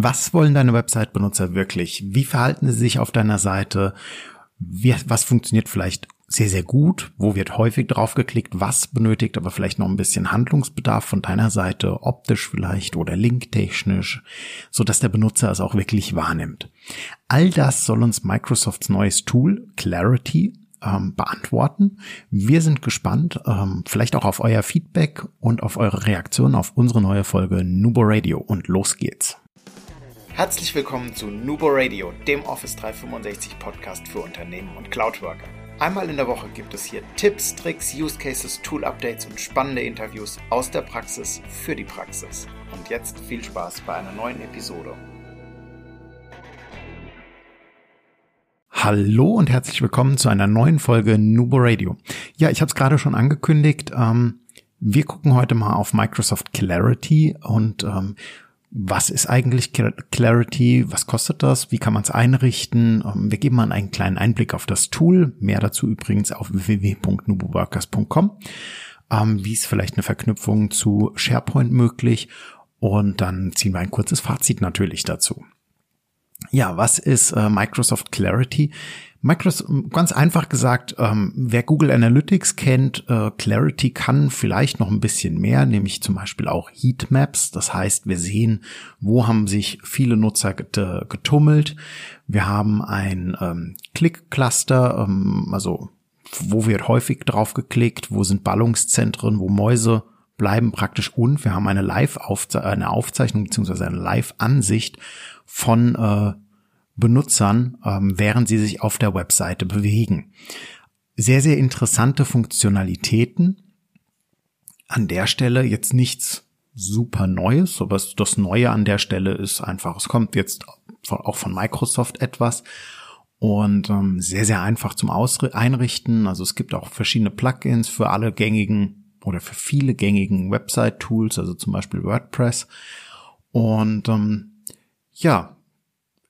Was wollen deine Website-Benutzer wirklich? Wie verhalten sie sich auf deiner Seite? Wie, was funktioniert vielleicht sehr, sehr gut? Wo wird häufig drauf geklickt? Was benötigt aber vielleicht noch ein bisschen Handlungsbedarf von deiner Seite, optisch vielleicht oder linktechnisch, so dass der Benutzer es auch wirklich wahrnimmt? All das soll uns Microsofts neues Tool Clarity ähm, beantworten. Wir sind gespannt, ähm, vielleicht auch auf euer Feedback und auf eure Reaktion auf unsere neue Folge Nubo Radio. Und los geht's. Herzlich willkommen zu Nubo Radio, dem Office 365 Podcast für Unternehmen und Cloudworker. Einmal in der Woche gibt es hier Tipps, Tricks, Use Cases, Tool Updates und spannende Interviews aus der Praxis für die Praxis. Und jetzt viel Spaß bei einer neuen Episode. Hallo und herzlich willkommen zu einer neuen Folge Nubo Radio. Ja, ich habe es gerade schon angekündigt. Ähm, wir gucken heute mal auf Microsoft Clarity und ähm, was ist eigentlich Clarity, was kostet das, wie kann man es einrichten. Ähm, wir geben mal einen kleinen Einblick auf das Tool, mehr dazu übrigens auf www.nuboworkers.com. Ähm, wie ist vielleicht eine Verknüpfung zu SharePoint möglich und dann ziehen wir ein kurzes Fazit natürlich dazu. Ja, was ist äh, Microsoft Clarity? Microsoft, ganz einfach gesagt, ähm, wer Google Analytics kennt, äh, Clarity kann vielleicht noch ein bisschen mehr, nämlich zum Beispiel auch Heatmaps. Das heißt, wir sehen, wo haben sich viele Nutzer getummelt. Wir haben ein ähm, Klick-Cluster, ähm, also wo wird häufig drauf geklickt, wo sind Ballungszentren, wo Mäuse bleiben praktisch und wir haben eine Live-Aufzeichnung, beziehungsweise eine Live-Ansicht von äh, Benutzern, ähm, während sie sich auf der Webseite bewegen. Sehr, sehr interessante Funktionalitäten. An der Stelle jetzt nichts super Neues, aber das Neue an der Stelle ist einfach, es kommt jetzt auch von Microsoft etwas und ähm, sehr, sehr einfach zum Ausri Einrichten. Also es gibt auch verschiedene Plugins für alle gängigen oder für viele gängigen Website-Tools, also zum Beispiel WordPress. Und ähm, ja,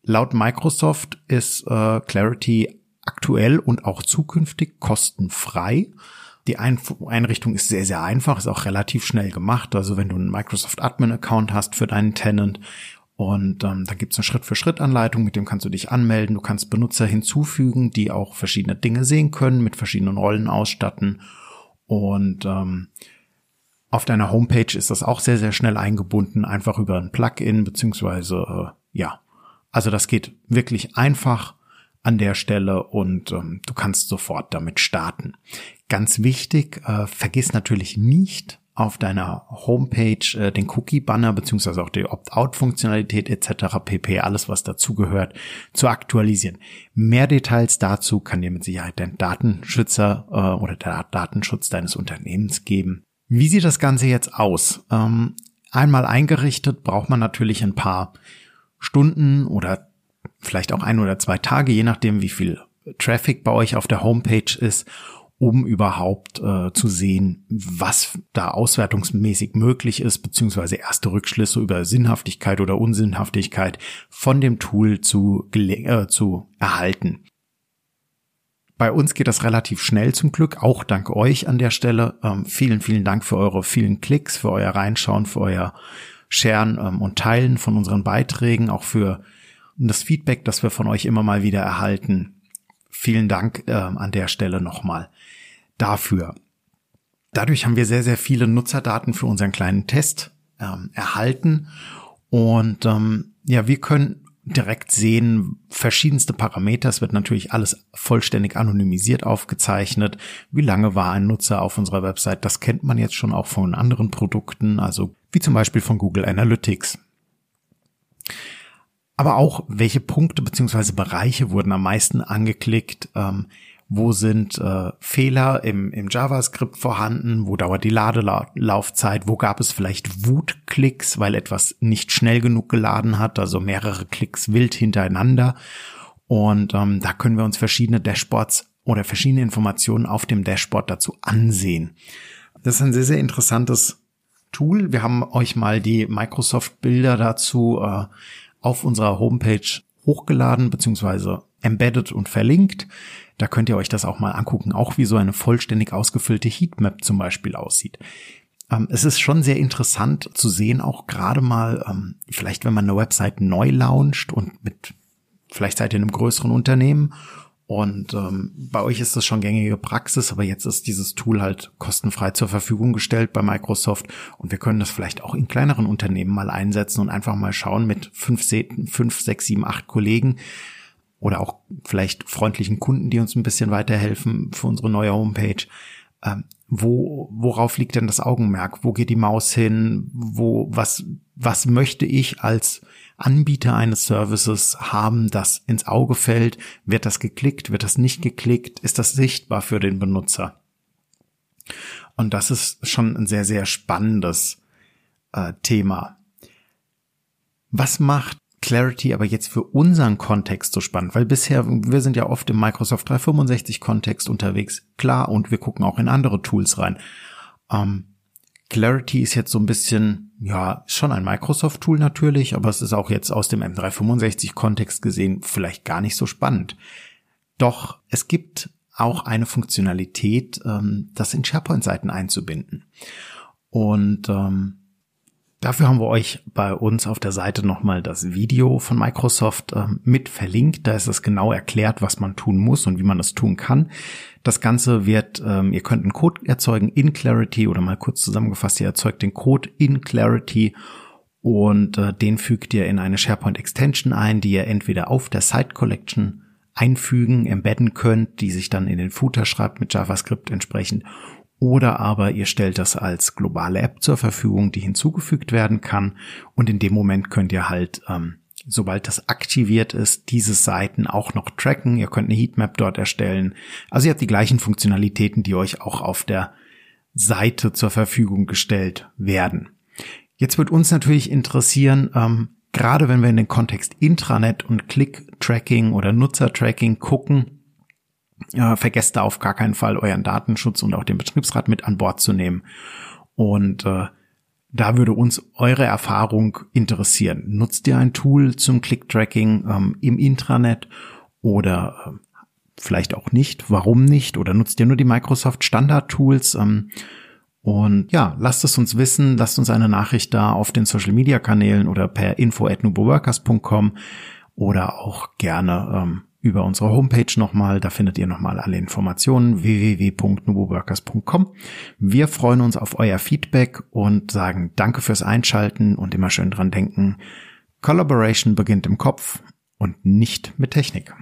Laut Microsoft ist äh, Clarity aktuell und auch zukünftig kostenfrei. Die Ein Einrichtung ist sehr, sehr einfach, ist auch relativ schnell gemacht. Also wenn du einen Microsoft Admin Account hast für deinen Tenant und ähm, da gibt's eine Schritt-für-Schritt-Anleitung, mit dem kannst du dich anmelden. Du kannst Benutzer hinzufügen, die auch verschiedene Dinge sehen können, mit verschiedenen Rollen ausstatten. Und ähm, auf deiner Homepage ist das auch sehr, sehr schnell eingebunden, einfach über ein Plugin, beziehungsweise äh, ja, also das geht wirklich einfach an der Stelle und ähm, du kannst sofort damit starten. Ganz wichtig, äh, vergiss natürlich nicht auf deiner Homepage äh, den Cookie-Banner beziehungsweise auch die Opt-out-Funktionalität etc. pp. Alles, was dazugehört, zu aktualisieren. Mehr Details dazu kann dir mit Sicherheit dein Datenschützer äh, oder der Datenschutz deines Unternehmens geben. Wie sieht das Ganze jetzt aus? Ähm, einmal eingerichtet braucht man natürlich ein paar Stunden oder vielleicht auch ein oder zwei Tage, je nachdem, wie viel Traffic bei euch auf der Homepage ist, um überhaupt äh, zu sehen, was da auswertungsmäßig möglich ist, beziehungsweise erste Rückschlüsse über Sinnhaftigkeit oder Unsinnhaftigkeit von dem Tool zu, äh, zu erhalten. Bei uns geht das relativ schnell zum Glück, auch dank euch an der Stelle. Ähm, vielen, vielen Dank für eure vielen Klicks, für euer Reinschauen, für euer Sharen ähm, und Teilen von unseren Beiträgen, auch für das Feedback, das wir von euch immer mal wieder erhalten. Vielen Dank ähm, an der Stelle nochmal dafür. Dadurch haben wir sehr, sehr viele Nutzerdaten für unseren kleinen Test ähm, erhalten. Und ähm, ja, wir können direkt sehen, verschiedenste Parameter. Es wird natürlich alles vollständig anonymisiert aufgezeichnet. Wie lange war ein Nutzer auf unserer Website? Das kennt man jetzt schon auch von anderen Produkten, also wie zum Beispiel von Google Analytics. Aber auch, welche Punkte beziehungsweise Bereiche wurden am meisten angeklickt? Ähm, wo sind äh, Fehler im, im JavaScript vorhanden, wo dauert die Ladelaufzeit, wo gab es vielleicht Wutklicks, weil etwas nicht schnell genug geladen hat, also mehrere Klicks wild hintereinander. Und ähm, da können wir uns verschiedene Dashboards oder verschiedene Informationen auf dem Dashboard dazu ansehen. Das ist ein sehr, sehr interessantes Tool. Wir haben euch mal die Microsoft-Bilder dazu äh, auf unserer Homepage hochgeladen beziehungsweise embedded und verlinkt. Da könnt ihr euch das auch mal angucken, auch wie so eine vollständig ausgefüllte Heatmap zum Beispiel aussieht. ähm, es ist schon sehr interessant zu sehen, auch gerade mal, ähm, vielleicht wenn man eine Website neu launcht und mit, vielleicht seid ihr in einem größeren Unternehmen und ähm, bei euch ist das schon gängige Praxis, aber jetzt ist dieses Tool halt kostenfrei zur Verfügung gestellt bei Microsoft und wir können das vielleicht auch in kleineren Unternehmen mal einsetzen und einfach mal schauen mit fünf, fünf sechs, sieben, acht Kollegen oder auch vielleicht freundlichen Kunden, die uns ein bisschen weiterhelfen für unsere neue Homepage. Ähm, wo, worauf liegt denn das Augenmerk? Wo geht die Maus hin? Wo, was, was möchte ich als Anbieter eines Services haben, das ins Auge fällt. Wird das geklickt? Wird das nicht geklickt? Ist das sichtbar für den Benutzer? Und das ist schon ein sehr, sehr spannendes äh, Thema. Was macht Clarity aber jetzt für unseren Kontext so spannend? Weil bisher, wir sind ja oft im Microsoft 365 Kontext unterwegs, klar, und wir gucken auch in andere Tools rein. Ähm, Clarity ist jetzt so ein bisschen, ja, schon ein Microsoft-Tool natürlich, aber es ist auch jetzt aus dem M365-Kontext gesehen vielleicht gar nicht so spannend. Doch es gibt auch eine Funktionalität, ähm, das in SharePoint-Seiten einzubinden. Und ähm, Dafür haben wir euch bei uns auf der Seite nochmal das Video von Microsoft äh, mit verlinkt. Da ist es genau erklärt, was man tun muss und wie man es tun kann. Das Ganze wird, ähm, ihr könnt einen Code erzeugen in Clarity oder mal kurz zusammengefasst, ihr erzeugt den Code in Clarity und äh, den fügt ihr in eine SharePoint Extension ein, die ihr entweder auf der Site Collection einfügen, embedden könnt, die sich dann in den Footer schreibt mit JavaScript entsprechend oder aber ihr stellt das als globale App zur Verfügung, die hinzugefügt werden kann. Und in dem Moment könnt ihr halt, ähm, sobald das aktiviert ist, diese Seiten auch noch tracken. Ihr könnt eine Heatmap dort erstellen. Also ihr habt die gleichen Funktionalitäten, die euch auch auf der Seite zur Verfügung gestellt werden. Jetzt wird uns natürlich interessieren, ähm, gerade wenn wir in den Kontext Intranet und Click-Tracking oder Nutzer-Tracking gucken, äh, vergesst da auf gar keinen Fall euren Datenschutz und auch den Betriebsrat mit an Bord zu nehmen. Und äh, da würde uns eure Erfahrung interessieren. Nutzt ihr ein Tool zum Click-Tracking ähm, im Intranet oder äh, vielleicht auch nicht? Warum nicht? Oder nutzt ihr nur die Microsoft Standard-Tools? Ähm, und ja, lasst es uns wissen, lasst uns eine Nachricht da auf den Social Media Kanälen oder per info at nuboworkers.com oder auch gerne ähm, über unsere Homepage nochmal. Da findet ihr nochmal alle Informationen www.nuboworkers.com. Wir freuen uns auf euer Feedback und sagen Danke fürs Einschalten und immer schön dran denken. Collaboration beginnt im Kopf und nicht mit Technik.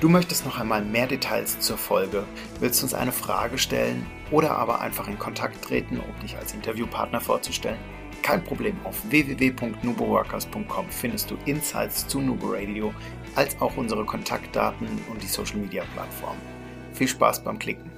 Du möchtest noch einmal mehr Details zur Folge, willst uns eine Frage stellen oder aber einfach in Kontakt treten, um dich als Interviewpartner vorzustellen? Kein Problem, auf www.nuboworkers.com findest du Insights zu Nubo Radio, als auch unsere Kontaktdaten und die Social Media Plattform. Viel Spaß beim Klicken!